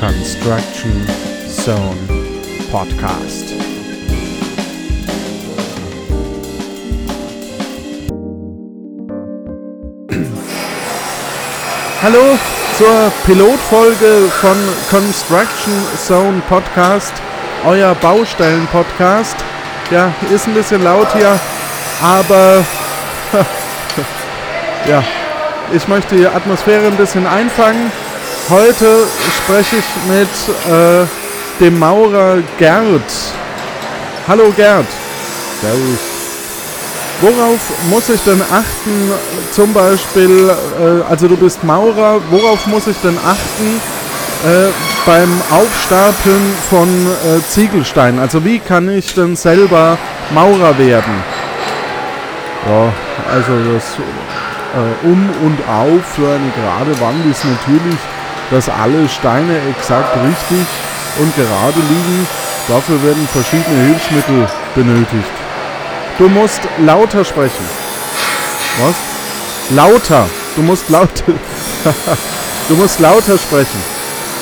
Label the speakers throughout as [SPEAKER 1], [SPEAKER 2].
[SPEAKER 1] Construction Zone Podcast. Hallo zur Pilotfolge von Construction Zone Podcast, euer Baustellen-Podcast. Ja, ist ein bisschen laut hier, aber ja, ich möchte die Atmosphäre ein bisschen einfangen. Heute spreche ich mit äh, dem Maurer Gerd. Hallo Gerd. Servus. Worauf muss ich denn achten, zum Beispiel, äh, also du bist Maurer, worauf muss ich denn achten äh, beim Aufstapeln von äh, Ziegelsteinen? Also wie kann ich denn selber Maurer werden? Ja, also das äh, Um und Auf für eine gerade Wand ist natürlich dass alle Steine exakt richtig und gerade liegen. Dafür werden verschiedene Hilfsmittel benötigt. Du musst lauter sprechen. Was? Lauter. Du musst lauter. du musst lauter sprechen.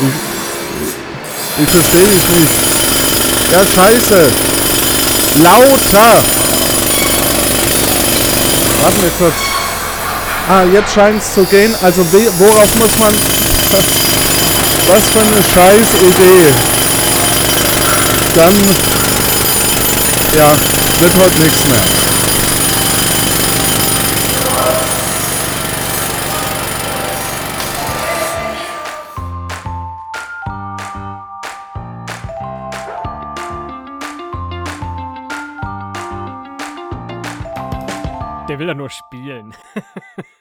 [SPEAKER 1] Ich, ich verstehe dich nicht. Ja, scheiße. Lauter. Warte mal kurz. Ah, jetzt scheint es zu gehen. Also worauf muss man was für eine scheiß Idee. Dann, ja, wird heute nichts mehr.
[SPEAKER 2] Der will ja nur spielen.